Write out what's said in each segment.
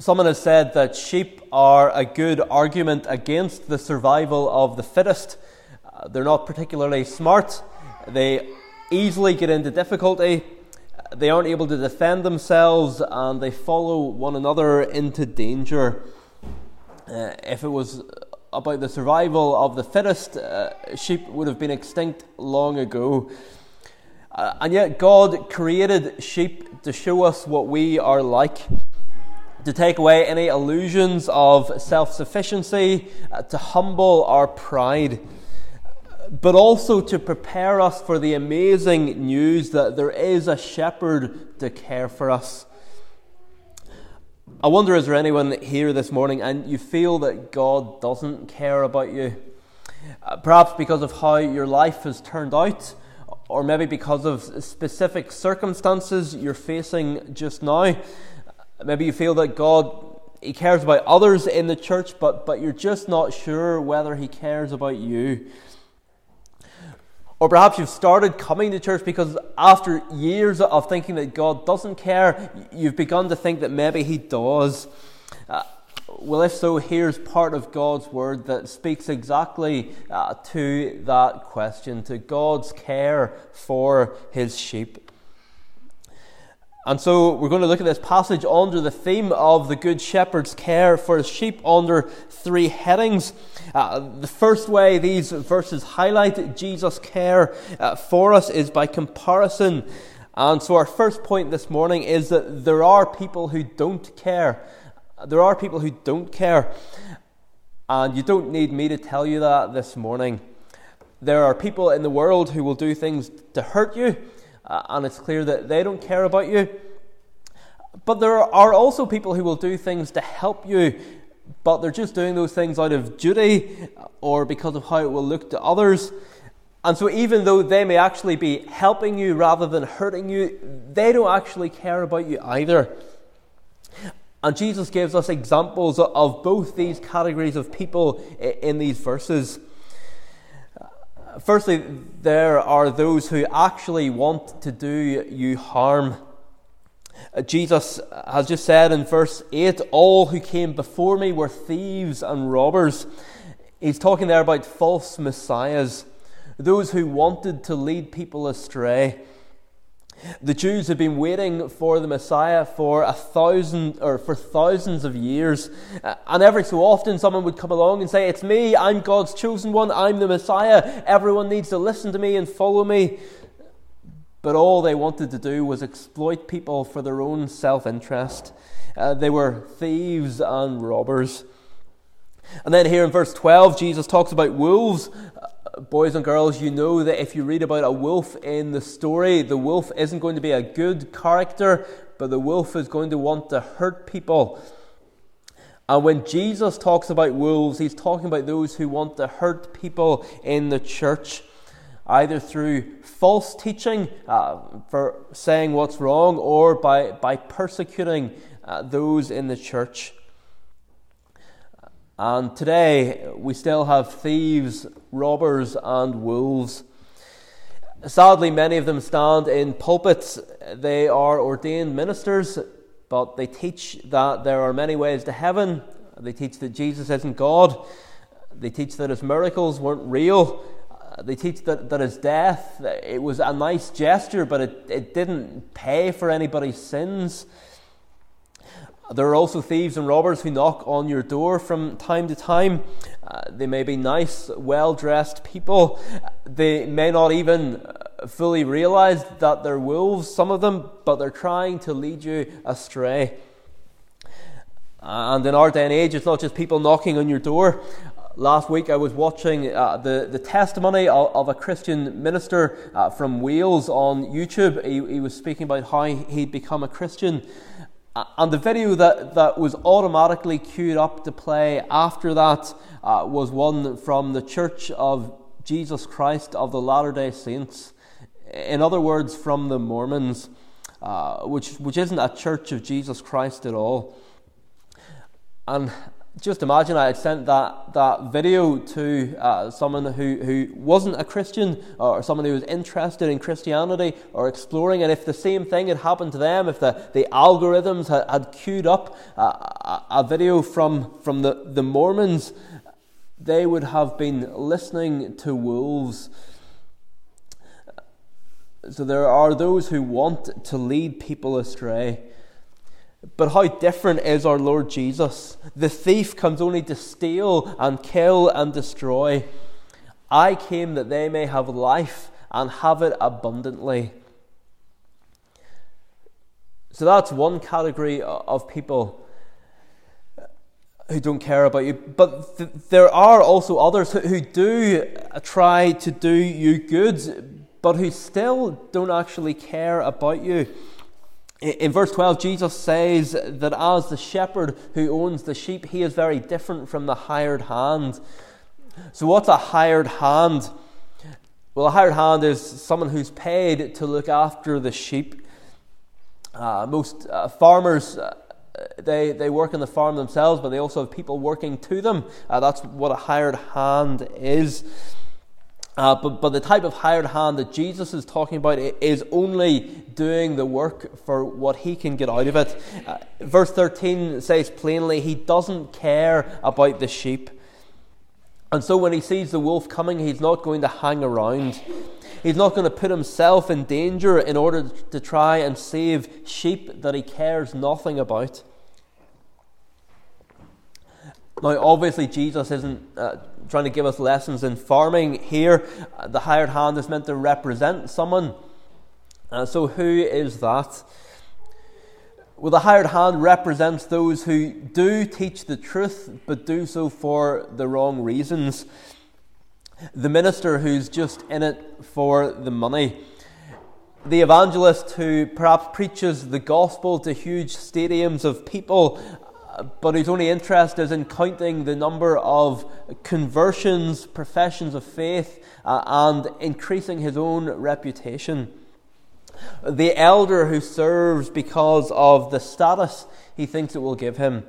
Someone has said that sheep are a good argument against the survival of the fittest. Uh, they're not particularly smart. They easily get into difficulty. They aren't able to defend themselves and they follow one another into danger. Uh, if it was about the survival of the fittest, uh, sheep would have been extinct long ago. Uh, and yet, God created sheep to show us what we are like to take away any illusions of self sufficiency, uh, to humble our pride, but also to prepare us for the amazing news that there is a shepherd to care for us. I wonder is there anyone here this morning and you feel that God doesn't care about you? Uh, perhaps because of how your life has turned out, or maybe because of specific circumstances you're facing just now. Maybe you feel that God he cares about others in the church, but, but you're just not sure whether he cares about you. Or perhaps you've started coming to church because after years of thinking that God doesn't care, you've begun to think that maybe He does. Uh, well, if so, here's part of God's Word that speaks exactly uh, to that question, to God's care for His sheep. And so we're going to look at this passage under the theme of the Good Shepherd's care for his sheep under three headings. Uh, the first way these verses highlight Jesus' care uh, for us is by comparison. And so our first point this morning is that there are people who don't care. There are people who don't care. And you don't need me to tell you that this morning. There are people in the world who will do things to hurt you uh, and it's clear that they don't care about you. But there are also people who will do things to help you, but they're just doing those things out of duty or because of how it will look to others. And so, even though they may actually be helping you rather than hurting you, they don't actually care about you either. And Jesus gives us examples of both these categories of people in these verses. Firstly, there are those who actually want to do you harm. Uh, Jesus has just said in verse 8 All who came before me were thieves and robbers. He's talking there about false messiahs, those who wanted to lead people astray. The Jews had been waiting for the Messiah for a thousand or for thousands of years, uh, and every so often someone would come along and say, "It's me. I'm God's chosen one. I'm the Messiah. Everyone needs to listen to me and follow me." But all they wanted to do was exploit people for their own self-interest. Uh, they were thieves and robbers. And then here in verse 12, Jesus talks about wolves boys and girls, you know that if you read about a wolf in the story, the wolf isn't going to be a good character, but the wolf is going to want to hurt people. And when Jesus talks about wolves, he's talking about those who want to hurt people in the church, either through false teaching uh, for saying what's wrong or by, by persecuting uh, those in the church. And today we still have thieves, robbers, and wolves. Sadly, many of them stand in pulpits. They are ordained ministers, but they teach that there are many ways to heaven. They teach that Jesus isn't God. They teach that his miracles weren't real. They teach that, that his death, it was a nice gesture, but it, it didn't pay for anybody's sins. There are also thieves and robbers who knock on your door from time to time. Uh, they may be nice, well dressed people. They may not even uh, fully realize that they're wolves, some of them, but they're trying to lead you astray. And in our day and age, it's not just people knocking on your door. Last week, I was watching uh, the, the testimony of, of a Christian minister uh, from Wales on YouTube. He, he was speaking about how he'd become a Christian. And the video that, that was automatically queued up to play after that uh, was one from the Church of Jesus Christ of the Latter day Saints. In other words, from the Mormons, uh, which, which isn't a church of Jesus Christ at all. And just imagine I had sent that, that video to uh, someone who, who wasn't a Christian or someone who was interested in Christianity or exploring, and if the same thing had happened to them, if the, the algorithms had, had queued up a, a, a video from, from the, the Mormons, they would have been listening to wolves. So there are those who want to lead people astray. But how different is our Lord Jesus? The thief comes only to steal and kill and destroy. I came that they may have life and have it abundantly. So that's one category of people who don't care about you. But th- there are also others who, who do try to do you good, but who still don't actually care about you. In verse 12, Jesus says that as the shepherd who owns the sheep, he is very different from the hired hand. So, what's a hired hand? Well, a hired hand is someone who's paid to look after the sheep. Uh, most uh, farmers, uh, they, they work on the farm themselves, but they also have people working to them. Uh, that's what a hired hand is. Uh, but, but the type of hired hand that Jesus is talking about is only doing the work for what he can get out of it. Uh, verse 13 says plainly, he doesn't care about the sheep. And so when he sees the wolf coming, he's not going to hang around. He's not going to put himself in danger in order to try and save sheep that he cares nothing about. Now, obviously, Jesus isn't uh, trying to give us lessons in farming here. Uh, the hired hand is meant to represent someone. Uh, so, who is that? Well, the hired hand represents those who do teach the truth, but do so for the wrong reasons. The minister who's just in it for the money. The evangelist who perhaps preaches the gospel to huge stadiums of people but whose only interest is in counting the number of conversions, professions of faith, uh, and increasing his own reputation. The elder who serves because of the status he thinks it will give him.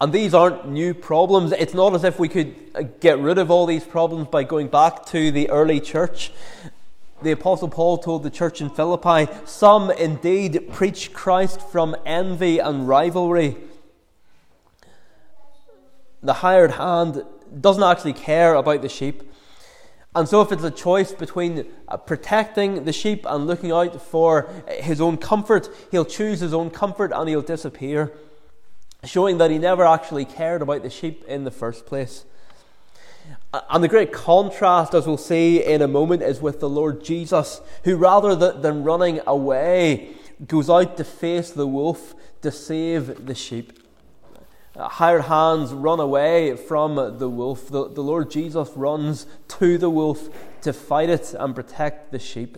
And these aren't new problems. It's not as if we could uh, get rid of all these problems by going back to the early church the Apostle Paul told the church in Philippi, Some indeed preach Christ from envy and rivalry. The hired hand doesn't actually care about the sheep. And so, if it's a choice between uh, protecting the sheep and looking out for his own comfort, he'll choose his own comfort and he'll disappear, showing that he never actually cared about the sheep in the first place. And the great contrast, as we'll see in a moment, is with the Lord Jesus, who rather than running away, goes out to face the wolf to save the sheep. Uh, hired hands run away from the wolf. The, the Lord Jesus runs to the wolf to fight it and protect the sheep.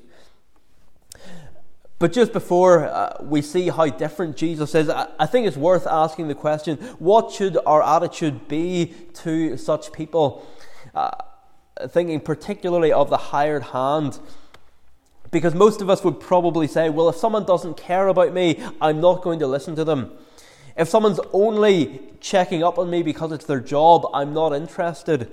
But just before uh, we see how different Jesus is, I, I think it's worth asking the question what should our attitude be to such people? Uh, thinking particularly of the hired hand. Because most of us would probably say, well, if someone doesn't care about me, I'm not going to listen to them. If someone's only checking up on me because it's their job, I'm not interested.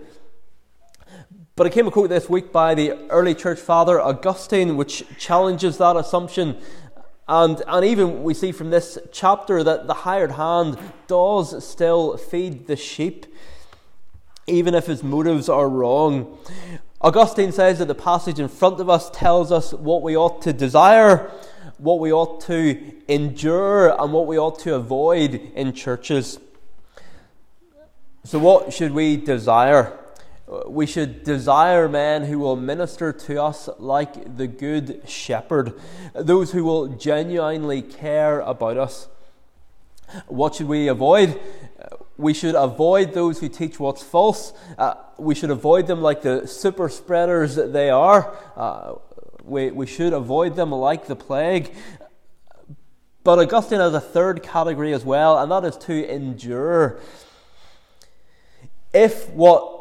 But I came a quote this week by the early church father Augustine, which challenges that assumption. And, and even we see from this chapter that the hired hand does still feed the sheep even if his motives are wrong. Augustine says that the passage in front of us tells us what we ought to desire, what we ought to endure, and what we ought to avoid in churches. So, what should we desire? We should desire men who will minister to us like the Good Shepherd, those who will genuinely care about us. What should we avoid? We should avoid those who teach what's false. Uh, we should avoid them like the super spreaders that they are. Uh, we, we should avoid them like the plague. But Augustine has a third category as well, and that is to endure. If what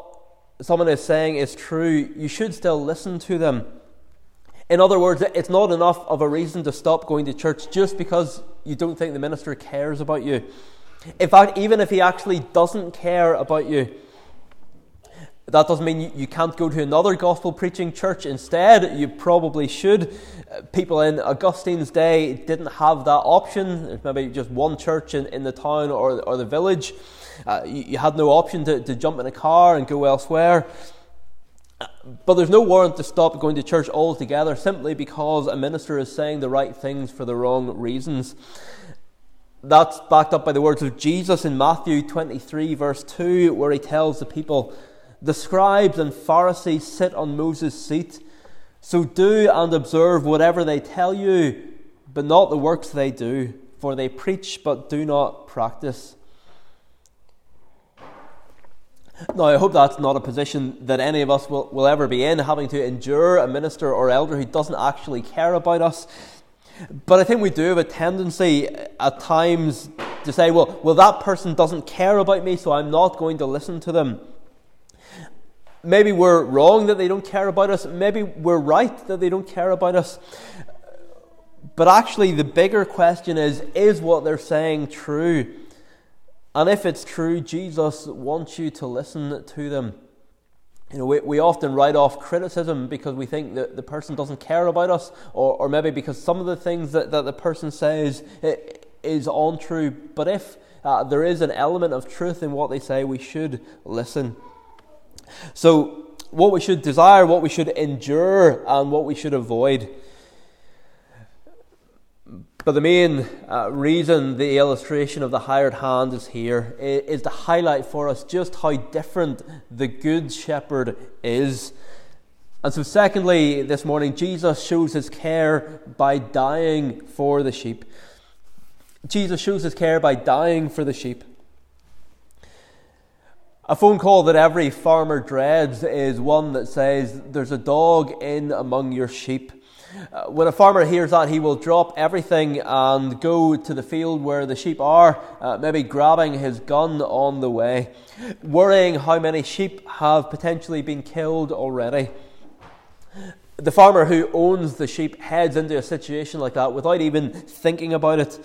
someone is saying is true, you should still listen to them. In other words, it's not enough of a reason to stop going to church just because you don't think the minister cares about you. In fact, even if he actually doesn't care about you, that doesn't mean you can't go to another gospel preaching church. Instead, you probably should. People in Augustine's day didn't have that option. There's maybe just one church in, in the town or, or the village. Uh, you, you, had no option to, to jump in a car and go elsewhere. But there's no warrant to stop going to church altogether simply because a minister is saying the right things for the wrong reasons. That's backed up by the words of Jesus in Matthew 23, verse 2, where he tells the people, The scribes and Pharisees sit on Moses' seat, so do and observe whatever they tell you, but not the works they do, for they preach but do not practice. Now, I hope that's not a position that any of us will, will ever be in, having to endure a minister or elder who doesn't actually care about us. But I think we do have a tendency at times to say, well, well, that person doesn't care about me, so I'm not going to listen to them. Maybe we're wrong that they don't care about us. Maybe we're right that they don't care about us. But actually, the bigger question is is what they're saying true? And if it's true, Jesus wants you to listen to them. You know, we, we often write off criticism because we think that the person doesn't care about us, or, or maybe because some of the things that, that the person says is untrue. But if uh, there is an element of truth in what they say, we should listen. So, what we should desire, what we should endure, and what we should avoid. But the main uh, reason the illustration of the hired hand is here is to highlight for us just how different the Good Shepherd is. And so, secondly, this morning, Jesus shows his care by dying for the sheep. Jesus shows his care by dying for the sheep. A phone call that every farmer dreads is one that says, There's a dog in among your sheep. Uh, when a farmer hears that, he will drop everything and go to the field where the sheep are, uh, maybe grabbing his gun on the way, worrying how many sheep have potentially been killed already. The farmer who owns the sheep heads into a situation like that without even thinking about it.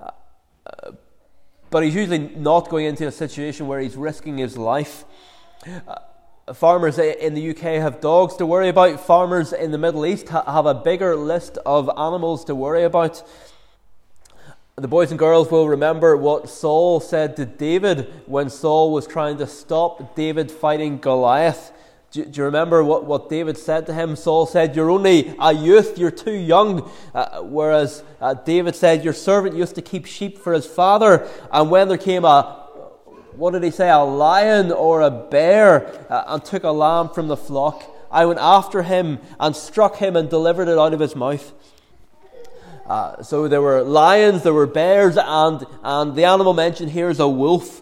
Uh, but he's usually not going into a situation where he's risking his life. Uh, farmers in the UK have dogs to worry about. Farmers in the Middle East have a bigger list of animals to worry about. The boys and girls will remember what Saul said to David when Saul was trying to stop David fighting Goliath. Do, do you remember what, what David said to him? Saul said, You're only a youth, you're too young. Uh, whereas uh, David said, Your servant used to keep sheep for his father, and when there came a, what did he say, a lion or a bear, uh, and took a lamb from the flock. I went after him and struck him and delivered it out of his mouth. Uh, so there were lions, there were bears, and, and the animal mentioned here is a wolf.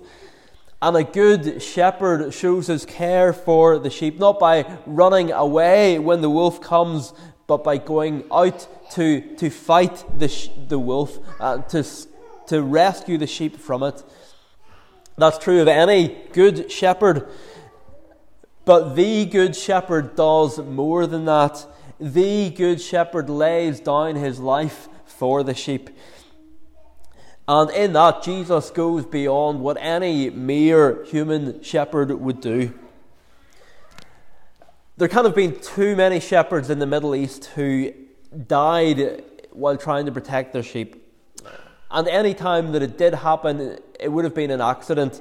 And a good shepherd shows his care for the sheep, not by running away when the wolf comes, but by going out to, to fight the, sh- the wolf, uh, to, to rescue the sheep from it. That's true of any good shepherd. But the good shepherd does more than that. The good shepherd lays down his life for the sheep. And in that, Jesus goes beyond what any mere human shepherd would do. There kind of been too many shepherds in the Middle East who died while trying to protect their sheep. And any time that it did happen, it would have been an accident.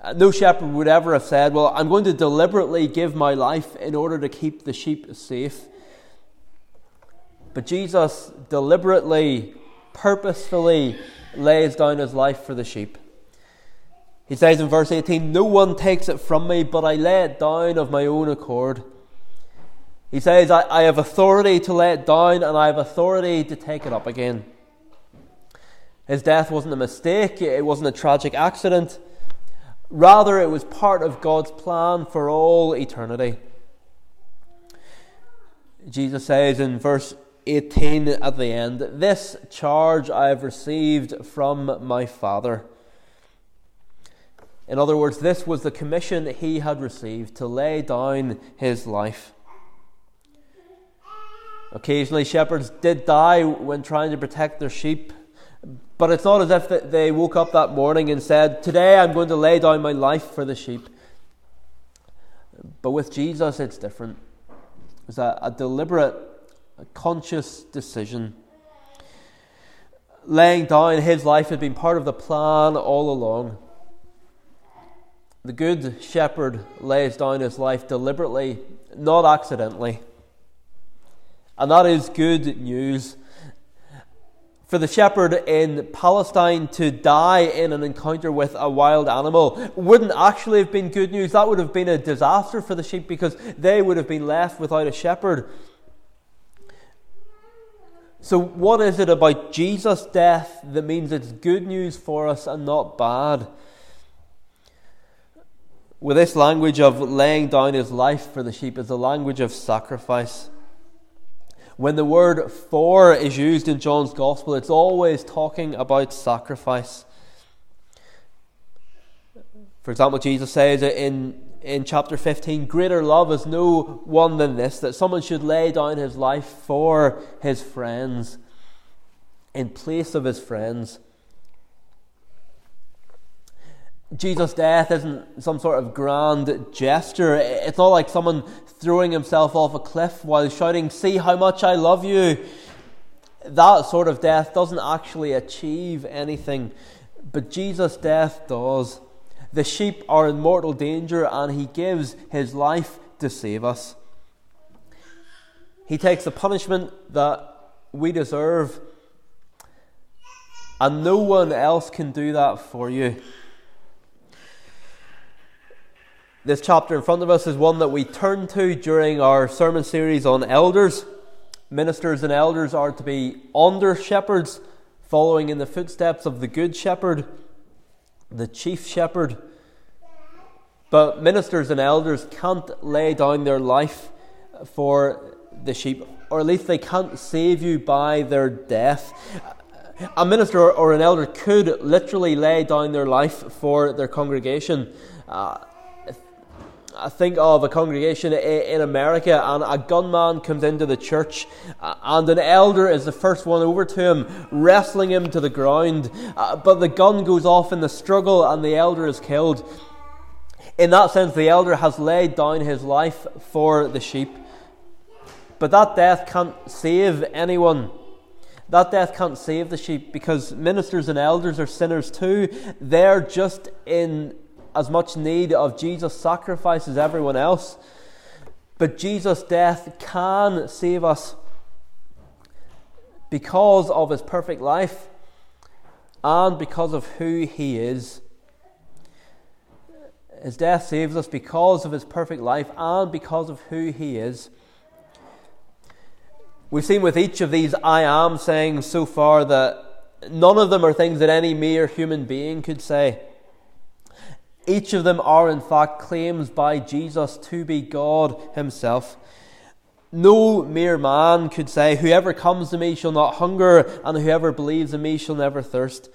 Uh, no shepherd would ever have said, Well, I'm going to deliberately give my life in order to keep the sheep safe. But Jesus deliberately, purposefully lays down his life for the sheep. He says in verse 18, No one takes it from me, but I lay it down of my own accord. He says, I, I have authority to lay it down, and I have authority to take it up again. His death wasn't a mistake, it wasn't a tragic accident. Rather, it was part of God's plan for all eternity. Jesus says in verse 18 at the end, This charge I have received from my Father. In other words, this was the commission he had received to lay down his life. Occasionally, shepherds did die when trying to protect their sheep But it's not as if they woke up that morning and said, Today I'm going to lay down my life for the sheep. But with Jesus, it's different. It's a, a deliberate, a conscious decision. Laying down his life had been part of the plan all along. The good shepherd lays down his life deliberately, not accidentally. And that is good news. For the shepherd in Palestine to die in an encounter with a wild animal wouldn't actually have been good news. That would have been a disaster for the sheep because they would have been left without a shepherd. So, what is it about Jesus' death that means it's good news for us and not bad? With this language of laying down his life for the sheep is a language of sacrifice. When the word for is used in John's Gospel, it's always talking about sacrifice. For example, Jesus says in, in chapter 15, Greater love is no one than this, that someone should lay down his life for his friends, in place of his friends. Jesus' death isn't some sort of grand gesture. It's not like someone throwing himself off a cliff while shouting, See how much I love you. That sort of death doesn't actually achieve anything, but Jesus' death does. The sheep are in mortal danger, and he gives his life to save us. He takes the punishment that we deserve, and no one else can do that for you. This chapter in front of us is one that we turn to during our sermon series on elders. Ministers and elders are to be under shepherds, following in the footsteps of the good shepherd, the chief shepherd. But ministers and elders can't lay down their life for the sheep, or at least they can't save you by their death. A minister or an elder could literally lay down their life for their congregation. Uh, I think of a congregation in America, and a gunman comes into the church, and an elder is the first one over to him, wrestling him to the ground. Uh, but the gun goes off in the struggle, and the elder is killed. In that sense, the elder has laid down his life for the sheep. But that death can't save anyone. That death can't save the sheep because ministers and elders are sinners too. They're just in as much need of Jesus' sacrifice as everyone else. But Jesus' death can save us because of his perfect life and because of who he is. His death saves us because of his perfect life and because of who he is. We've seen with each of these I am sayings so far that none of them are things that any mere human being could say. Each of them are, in fact, claims by Jesus to be God Himself. No mere man could say, Whoever comes to me shall not hunger, and whoever believes in me shall never thirst.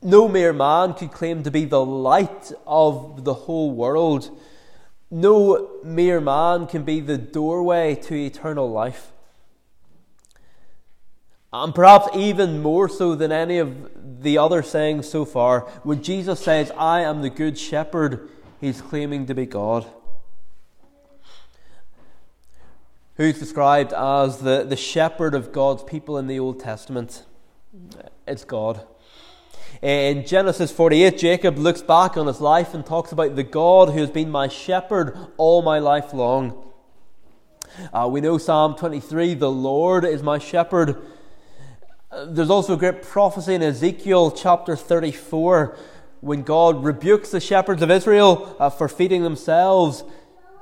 No mere man could claim to be the light of the whole world. No mere man can be the doorway to eternal life. And perhaps even more so than any of the other sayings so far, when Jesus says, I am the good shepherd, he's claiming to be God. Who's described as the, the shepherd of God's people in the Old Testament? It's God. In Genesis 48, Jacob looks back on his life and talks about the God who has been my shepherd all my life long. Uh, we know Psalm 23 the Lord is my shepherd there's also a great prophecy in Ezekiel chapter 34 when God rebukes the shepherds of Israel uh, for feeding themselves.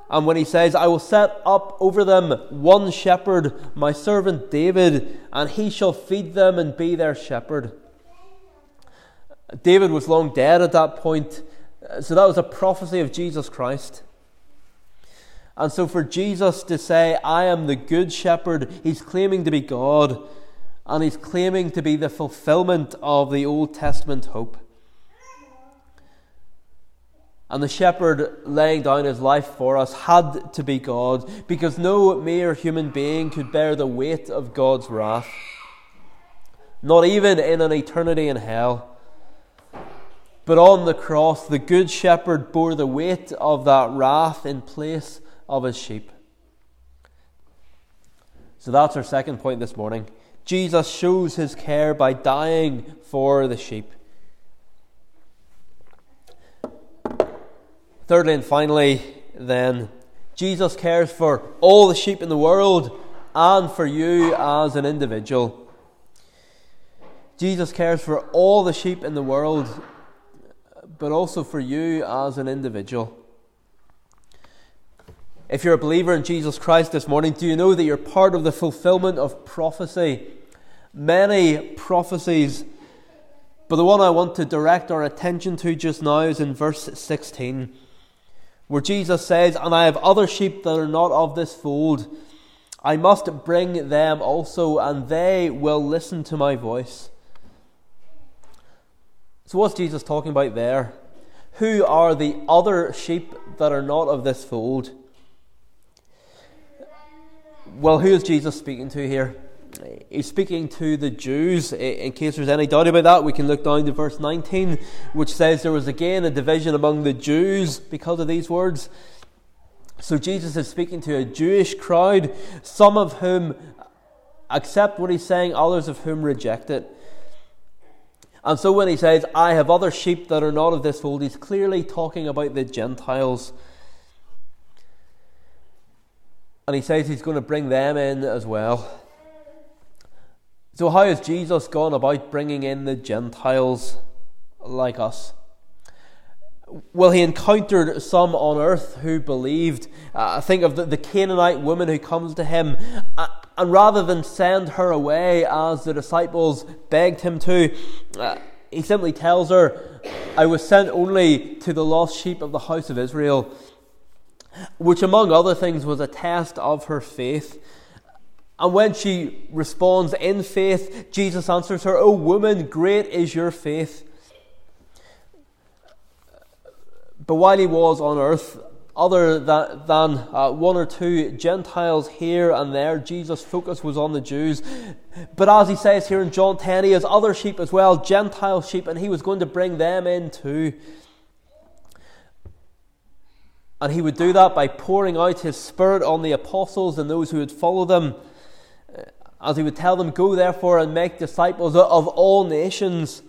And when he says, I will set up over them one shepherd, my servant David, and he shall feed them and be their shepherd. David was long dead at that point, so that was a prophecy of Jesus Christ. And so for Jesus to say, I am the good shepherd, he's claiming to be God and he's claiming to be the fulfillment of the Old Testament hope. And the shepherd laying down his life for us had to be God, because no mere human being could bear the weight of God's wrath. not even in an eternity in hell. But on the cross, the Good Shepherd bore the weight of that wrath in place of his sheep. So that's our second point this morning. Jesus shows his care by dying for the sheep. Thirdly and finally, then, Jesus cares for all the sheep in the world and for you as an individual. Jesus cares for all the sheep in the world, but also for you as an individual. If you're a believer in Jesus Christ this morning, do you know that you're part of the fulfillment of prophecy? Many prophecies, but the one I want to direct our attention to just now is in verse 16, where Jesus says, And I have other sheep that are not of this fold. I must bring them also, and they will listen to my voice. So, what's Jesus talking about there? Who are the other sheep that are not of this fold? Well, who is Jesus speaking to here? He's speaking to the Jews. In case there's any doubt about that, we can look down to verse 19, which says there was again a division among the Jews because of these words. So Jesus is speaking to a Jewish crowd, some of whom accept what he's saying, others of whom reject it. And so when he says, I have other sheep that are not of this fold, he's clearly talking about the Gentiles. And he says he's going to bring them in as well. So, how has Jesus gone about bringing in the Gentiles like us? Well, he encountered some on earth who believed. Uh, think of the, the, Canaanite woman who comes to him, uh, and rather than send her away as the disciples begged him to, uh, he simply tells her, I was sent only to the lost sheep of the house of Israel which, among other things, was a test of her faith. And when she responds in faith, Jesus answers her, O woman, great is your faith. But while he was on earth, other than, uh, one or two Gentiles here and there, Jesus' focus was on the Jews. But as he says here in John 10, he has other sheep as well, Gentile sheep, and he was going to bring them in too. And he would do that by pouring out his Spirit on the apostles and those who would follow them, uh, as he would tell them, Go therefore and make disciples of all nations.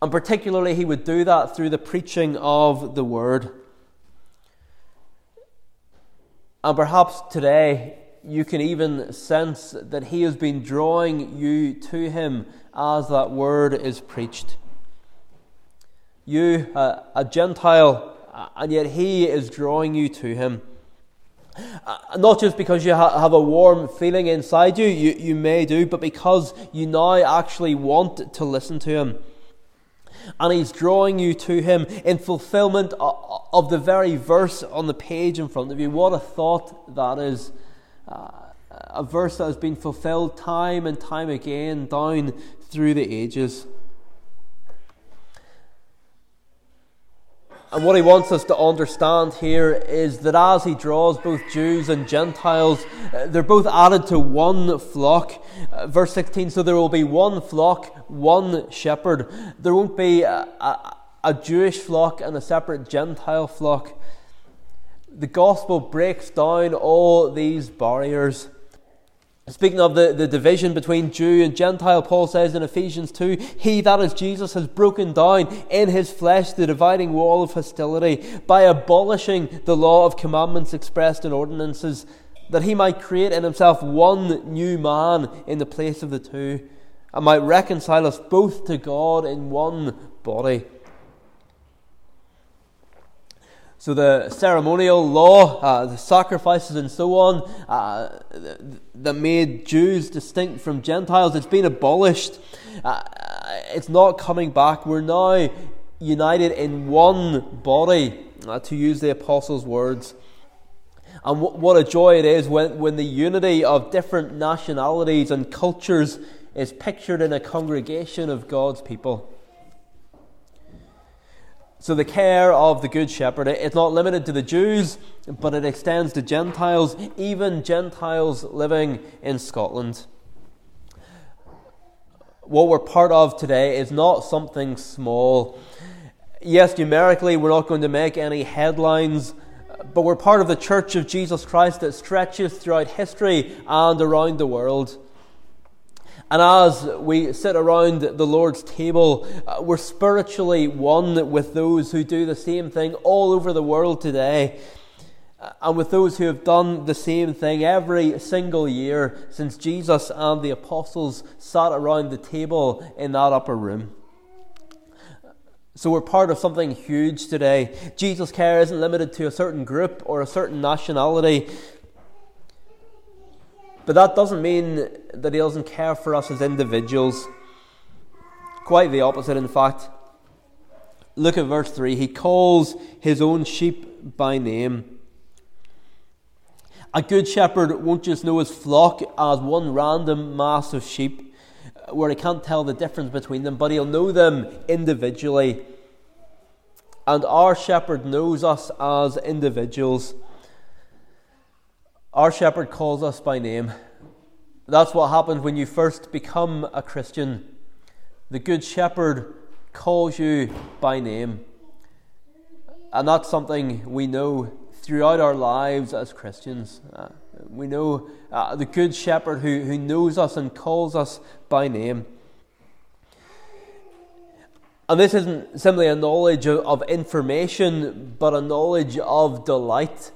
And particularly, he would do that through the preaching of the word. And perhaps today you can even sense that he has been drawing you to him as that word is preached. You, uh, a Gentile, and yet He is drawing you to Him. Uh, not just because you ha- have a warm feeling inside you, you, you may do, but because you now actually want to listen to Him. And He's drawing you to Him in fulfillment of, of the very verse on the page in front of you. What a thought that is! Uh, a verse that has been fulfilled time and time again down through the ages. And what he wants us to understand here is that as he draws both Jews and Gentiles, uh, they're both added to one flock. Uh, verse 16 so there will be one flock, one shepherd. There won't be a, a, a Jewish flock and a separate Gentile flock. The gospel breaks down all these barriers. Speaking of the, the division between Jew and Gentile, Paul says in Ephesians 2 He, that is Jesus, has broken down in his flesh the dividing wall of hostility by abolishing the law of commandments expressed in ordinances, that he might create in himself one new man in the place of the two, and might reconcile us both to God in one body so the ceremonial law, uh, the sacrifices and so on, uh, that made Jews distinct from Gentiles, it's been abolished. Uh, it's not coming back. We're now united in one body, uh, to use the apostles' words. And w- what a joy it is when, when the unity of different nationalities and cultures is pictured in a congregation of God's people. So the care of the Good Shepherd, it's not limited to the Jews, but it extends to Gentiles, even Gentiles living in Scotland. What we're part of today is not something small. Yes, numerically, we're not going to make any headlines, but we're part of the Church of Jesus Christ that stretches throughout history and around the world. And as we sit around the Lord's table, uh, we're spiritually one with those who do the same thing all over the world today and with those who have done the same thing every single year since Jesus and the apostles sat around the table in that upper room. So we're part of something huge today. Jesus' care isn't limited to a certain group or a certain nationality. But that doesn't mean that he doesn't care for us as individuals. Quite the opposite, in fact. Look at verse 3. He calls his own sheep by name. A good shepherd won't just know his flock as one random mass of sheep uh, where he can't tell the difference between them, but he'll know them individually. And our shepherd knows us as individuals. Our shepherd calls us by name. That's what happens when you first become a Christian. The good shepherd calls you by name. And that's something we know throughout our lives as Christians. Uh, we know uh, the Good Shepherd who, who knows us and calls us by name. And this isn't simply a knowledge of, of information, but a knowledge of delight.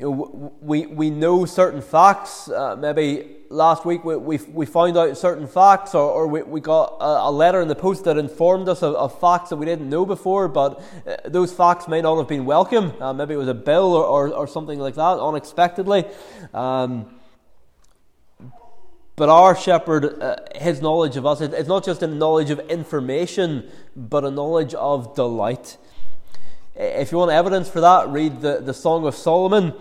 You know, we, we know certain facts, uh, maybe last week we, we, we found out certain facts, or, or we, we got a, a letter in the post that informed us of, of, facts that we didn't know before, but uh, those facts may not have been welcome. Uh, maybe it was a bill or, or, or something like that, unexpectedly. Um, but our shepherd, uh, his knowledge of us, it's not just a knowledge of information, but a knowledge of delight. If you want evidence for that, read the, the Song of Solomon.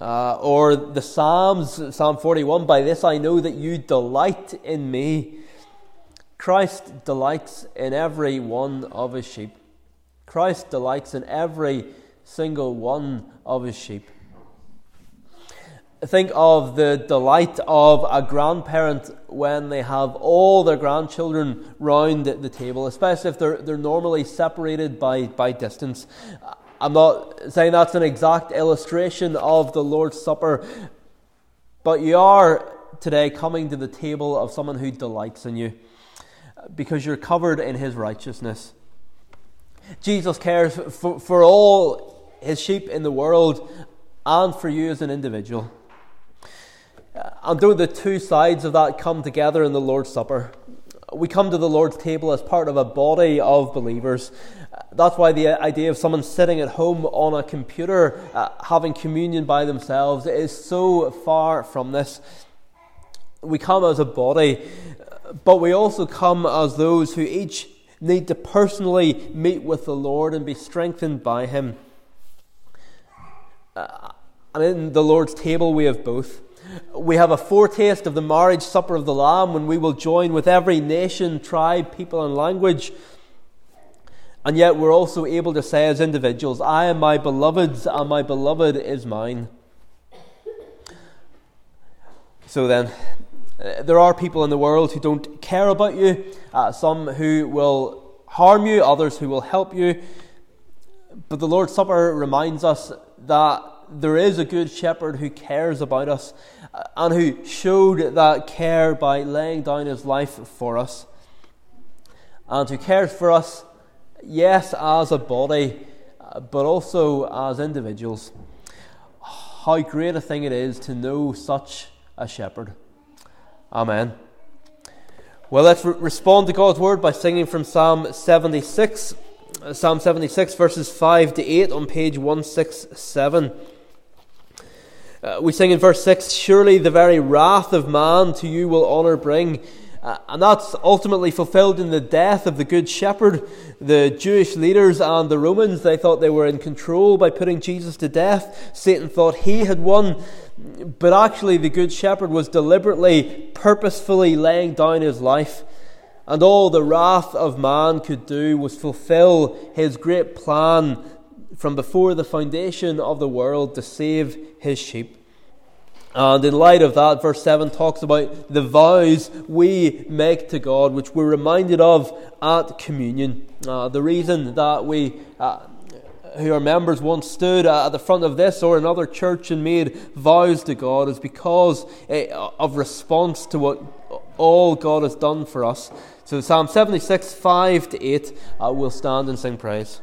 Uh, or the Psalms, Psalm 41, by this I know that you delight in me. Christ delights in every one of his sheep. Christ delights in every single one of his sheep. Think of the delight of a grandparent when they have all their grandchildren round the table, especially if they're, they're normally separated by, by distance. I'm not saying that's an exact illustration of the Lord's Supper, but you are today coming to the table of someone who delights in you because you're covered in his righteousness. Jesus cares for, for all his sheep in the world and for you as an individual. And though the two sides of that come together in the Lord's Supper, we come to the Lord's table as part of a body of believers. That's why the idea of someone sitting at home on a computer uh, having communion by themselves is so far from this. We come as a body, but we also come as those who each need to personally meet with the Lord and be strengthened by Him. Uh, and in the Lord's table, we have both. We have a foretaste of the marriage supper of the Lamb when we will join with every nation, tribe, people, and language. And yet we're also able to say as individuals, I am my beloved's, and my beloved is mine. So then, uh, there are people in the world who don't care about you, uh, some who will harm you, others who will help you. But the Lord's Supper reminds us that there is a good shepherd who cares about us and who showed that care by laying down his life for us, and who cares for us, yes, as a body, but also as individuals. How great a thing it is to know such a shepherd. Amen. Well, let's re- respond to God's word by singing from Psalm 76. Uh, Psalm 76, verses 5 to 8 on page 167. Uh, we sing in verse 6 Surely the very wrath of man to you will honour bring. Uh, and that's ultimately fulfilled in the death of the Good Shepherd. The Jewish leaders and the Romans, they thought they were in control by putting Jesus to death. Satan thought he had won. But actually, the Good Shepherd was deliberately, purposefully laying down his life. And all the wrath of man could do was fulfill his great plan from before the foundation of the world to save his sheep. And in light of that, verse 7 talks about the vows we make to God, which we're reminded of at communion. Uh, the reason that we, uh, who are members, once stood at the front of this or another church and made vows to God is because uh, of response to what all God has done for us. So, Psalm 76, 5 to 8, uh, we'll stand and sing praise.